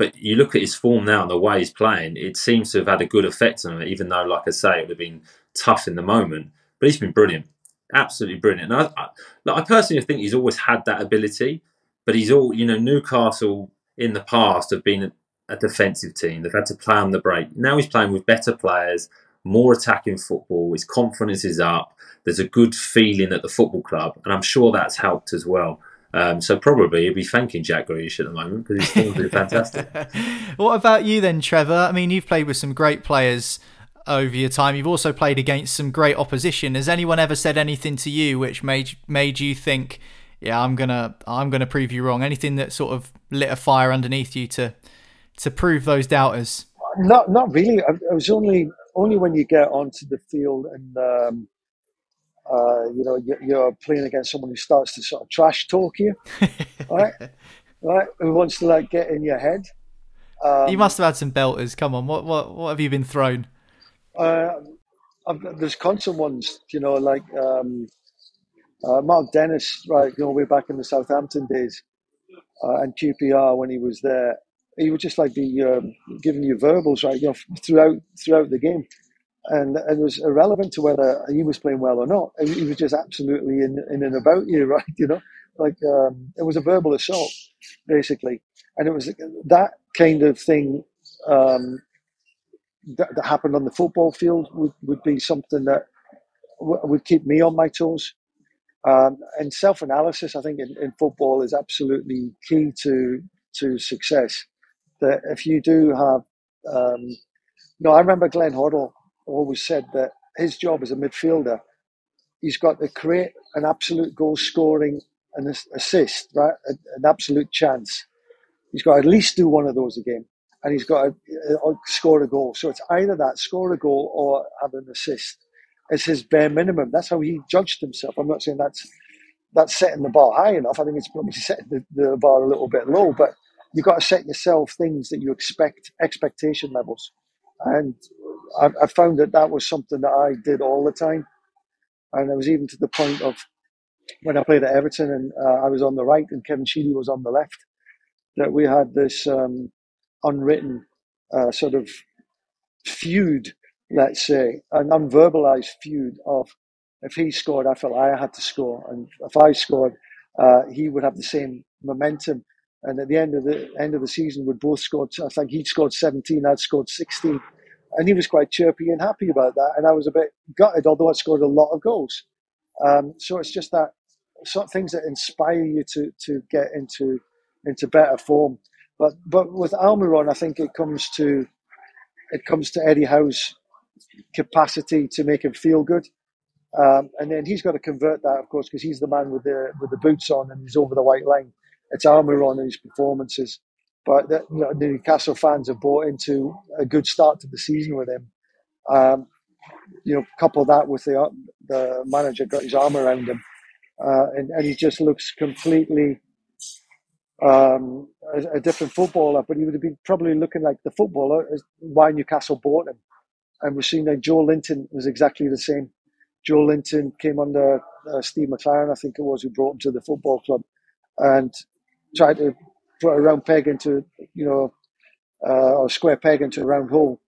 but you look at his form now and the way he's playing, it seems to have had a good effect on him, even though, like I say, it would have been tough in the moment. But he's been brilliant, absolutely brilliant. And I, I, I personally think he's always had that ability, but he's all, you know, Newcastle in the past have been a, a defensive team. They've had to play on the break. Now he's playing with better players, more attacking football. His confidence is up. There's a good feeling at the football club, and I'm sure that's helped as well. Um, so probably he'll be thanking Jack Grealish at the moment because he's still doing fantastic. what about you then, Trevor? I mean, you've played with some great players over your time. You've also played against some great opposition. Has anyone ever said anything to you which made made you think, "Yeah, I'm gonna I'm gonna prove you wrong"? Anything that sort of lit a fire underneath you to to prove those doubters? Not not really. I, was only only when you get onto the field and um, uh, you know, you're playing against someone who starts to sort of trash talk you, right? Right? Who wants to like get in your head? Um, you must have had some belters. Come on, what what what have you been thrown? Uh, there's constant ones, you know, like um, uh, Mark Dennis, right? You know, way back in the Southampton days, uh, and QPR when he was there, he would just like be um, giving you verbals, right? You know, throughout throughout the game and, and it was irrelevant to whether he was playing well or not. He was just absolutely in, in and about you, right? You know, like um, it was a verbal assault, basically, and it was that kind of thing um, that, that, happened on the football field would, would be something that w- would keep me on my toes. Um, and self-analysis, I think, in, in football is absolutely key to to success. That if you do have, um, no, I remember Glenn Hoddle always said that his job as a midfielder, he's got to create an absolute goal scoring and assist, right? An absolute chance. He's got to at least do one of those a game, and he's got to uh, score a goal. So it's either that score a goal or have an assist. It's his bare minimum. That's how he judged himself. I'm not saying that's that's setting the bar high enough. I think it's probably setting the, the bar a little bit low, but you've got to set yourself things that you expect expectation levels. And I, I found that that was something that I did all the time. And I was even to the point of when I played at Everton and uh, I was on the right and Kevin Sheedy was on the left, that we had this um, unwritten uh, sort of feud, let's say, an unverbalized feud of if he scored, I felt I had to score, and if I scored, uh, he would have the same momentum. And at the end of the end of the season, we'd both scored. I think he'd scored 17, I'd scored 16 and he was quite chirpy and happy about that. And I was a bit gutted, although I scored a lot of goals. Um, so it's just that sort of things that inspire you to to get into into better form. But but with Almiron, I think it comes to it comes to Eddie Howe's capacity to make him feel good. Um, and then he's got to convert that, of course, because he's the man with the with the boots on and he's over the white line. It's Almiron and his performances. But the, you know, Newcastle fans have bought into a good start to the season with him. Um, you know, couple that with the the manager got his arm around him, uh, and, and he just looks completely um, a, a, different footballer. But he would have been probably looking like the footballer why Newcastle bought him. And we're seeing that Joelinton was exactly the same. Joelinton came under uh, Steve McClaren, I think it was, who brought him to the football club, and tried to put a round peg into, you know, uh, or a square peg into a round hole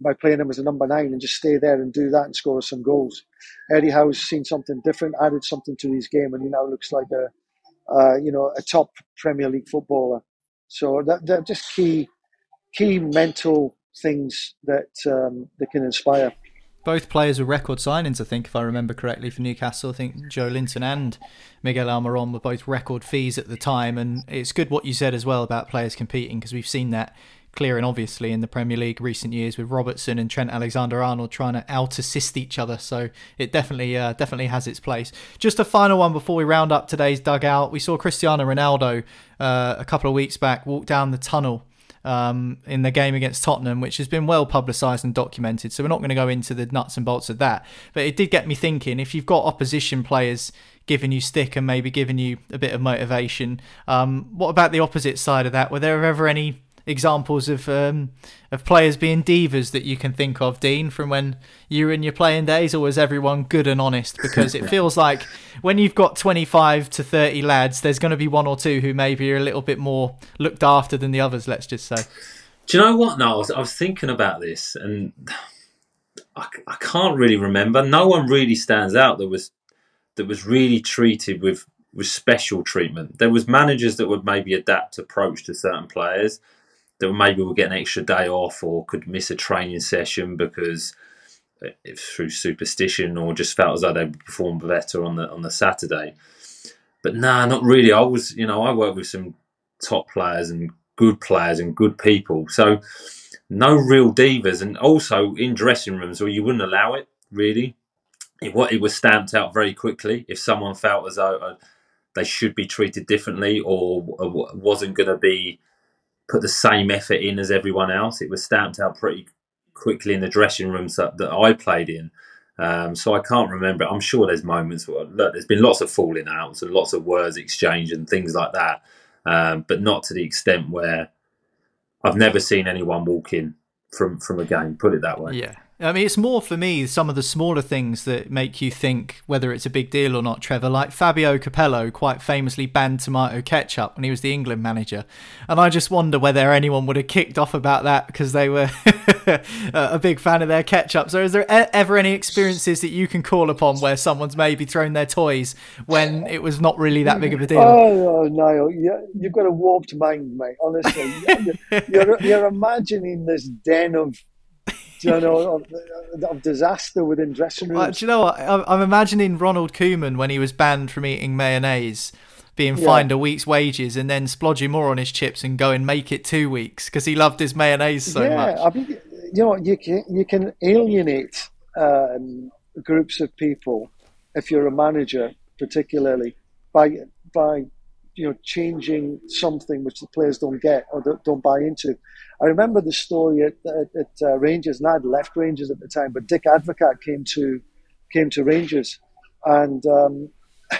by playing him as a number nine and just stay there and do that and score some goals. Eddie Howe's seen something different, added something to his game, and he now looks like a, uh, you know, a top Premier League footballer. So that they're just key, key mental things that um, that can inspire. Both players were record signings, I think, if I remember correctly, for Newcastle. I think Joelinton and Miguel Almiron were both record fees at the time. And it's good what you said as well about players competing because we've seen that clear and obviously in the Premier League recent years with Robertson and Trent Alexander-Arnold trying to out assist each other. So it definitely uh, definitely has its place. Just a final one before we round up today's dugout. We saw Cristiano Ronaldo uh, a couple of weeks back walk down the tunnel um, in the game against Tottenham, which has been well publicised and documented. So we're not going to go into the nuts and bolts of that. But it did get me thinking if you've got opposition players giving you stick and maybe giving you a bit of motivation, um, what about the opposite side of that? Were there ever any examples of um, of players being divas that you can think of, Dean, from when you were in your playing days, or was everyone good and honest? Because it feels like when you've got 25 to 30 lads, there's going to be one or two who maybe are a little bit more looked after than the others, let's just say. Do you know what? No, I was, I was thinking about this and I, I can't really remember. No one really stands out that was that was really treated with with special treatment. There was managers that would maybe adapt approach to certain players that maybe will get an extra day off or could miss a training session because through superstition or just felt as though they performed better on the on the Saturday. But nah, not really. I was, you know, I work with some top players and good players and good people. So no real divas, and also in dressing rooms where you wouldn't allow it really. It, what it was stamped out very quickly. If someone felt as though uh, they should be treated differently or, or wasn't going to be put the same effort in as everyone else. It was stamped out pretty quickly in the dressing rooms that, that I played in. Um, so I can't remember. I'm sure there's moments where look, there's been lots of falling outs and lots of words exchanged and things like that, um, but not to the extent where I've never seen anyone walk in from from a game. Put it that way. Yeah, I mean, it's more for me some of the smaller things that make you think whether it's a big deal or not, Trevor. Like Fabio Capello quite famously banned tomato ketchup when he was the England manager. And I just wonder whether anyone would have kicked off about that because they were a big fan of their ketchup. So, is there ever any experiences that you can call upon where someone's maybe thrown their toys when it was not really that big of a deal? Oh, you, you've got a warped mind, mate, honestly. you're, you're imagining this den of you know, of, of, disaster within dressing rooms. Well, do you know what? I'm imagining Ronald Koeman when he was banned from eating mayonnaise being fined yeah. a week's wages and then splodging more on his chips and go and make it two weeks because he loved his mayonnaise so yeah, much. I mean, you know, you can you can alienate um, groups of people if you're a manager, particularly by by you know changing something which the players don't get or don't buy into. I remember the story at, at, at uh, Rangers, and I'd left Rangers at the time, but Dick Advocaat came to came to Rangers, and um,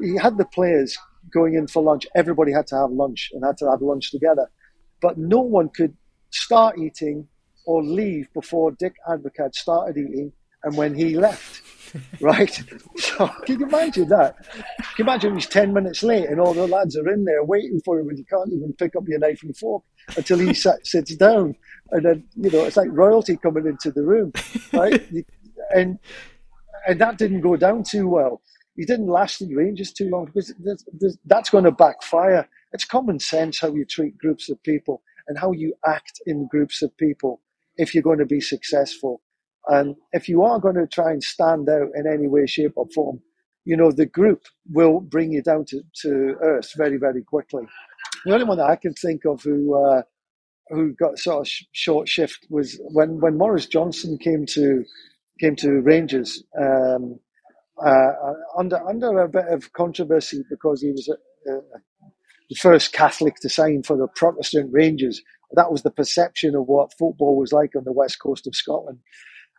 he had the players going in for lunch. Everybody had to have lunch and had to have lunch together, but no one could start eating or leave before Dick Advocaat started eating, and when he left. right? So can you imagine that? Can you imagine he's 10 minutes late and all the lads are in there waiting for him and you can't even pick up your knife and fork until he sat, sits down. And then, you know, it's like royalty coming into the room, right? and and that didn't go down too well. He didn't last in Rangers too long because there's, there's, that's going to backfire. It's common sense how you treat groups of people and how you act in groups of people if you're going to be successful. And if you are going to try and stand out in any way, shape, or form, you know, the group will bring you down to, to earth very, very quickly. The only one that I can think of who uh, who got sort of sh- short shift was when, when Maurice Johnston came to came to Rangers um, uh, under under a bit of controversy because he was a, a, the first Catholic to sign for the Protestant Rangers. That was the perception of what football was like on the west coast of Scotland.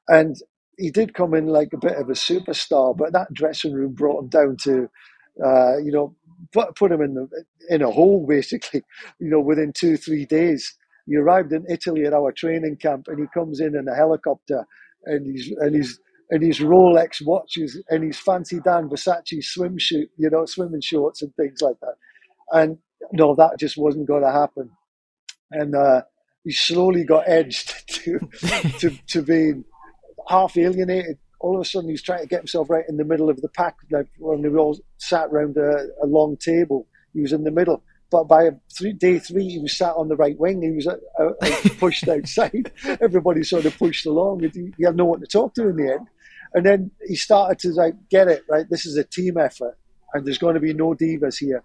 And he did come in like a bit of a superstar, but that dressing room brought him down to, uh, you know, put, put him in the in a hole basically. You know, within two three days, he arrived in Italy at our training camp, and he comes in in a helicopter, and he's and he's and his Rolex watches and his fancy Dan Versace swimsuit, you know, swimming shorts and things like that. And no, that just wasn't going to happen. And uh, he slowly got edged to to to being half alienated. All of a sudden, he's trying to get himself right in the middle of the pack. Like when we all sat around a, a long table, he was in the middle. But by three, day three, he was sat on the right wing. He was uh, uh, pushed outside. Everybody sort of pushed along. He, he had no one to talk to in the end. And then he started to like get it right. This is a team effort, and there's going to be no divas here.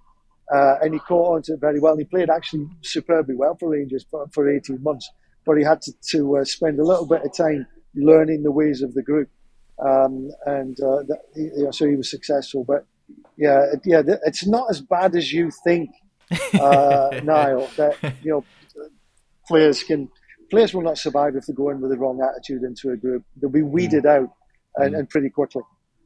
uh, and he caught on to it very well. And he played actually superbly well for Rangers for, for 18 months, but he had to, to uh, spend a little bit of time learning the ways of the group. Um, and uh, that, you know, so he was successful. But yeah, it, yeah, it's not as bad as you think, uh, Niall. That you know, players can players will not survive if they go in with the wrong attitude into a group. They'll be weeded mm. out and, mm. and pretty quickly.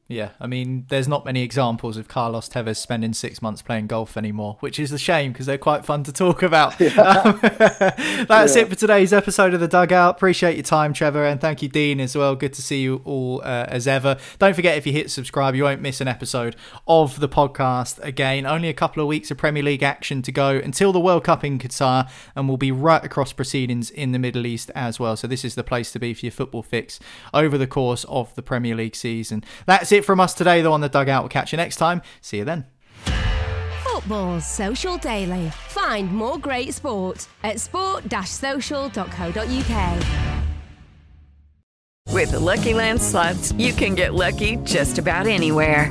Yeah, I mean, there's not many examples of Carlos Tevez spending six months playing golf anymore, which is a shame because they're quite fun to talk about. Yeah. Um, that's yeah. it for today's episode of The Dugout. Appreciate your time, Trevor, and thank you, Dean, as well. Good to see you all uh, as ever. Don't forget, if you hit subscribe, you won't miss an episode of the podcast again. Only a couple of weeks of Premier League action to go until the World Cup in Qatar, and we'll be right across proceedings in the Middle East as well. So, this is the place to be for your football fix over the course of the Premier League season. That's it from us today, though, on the dugout. We'll catch you next time. See you then. Football's Social Daily. Find more great sport at sport-social.co.uk. With the Lucky Land slots, you can get lucky just about anywhere.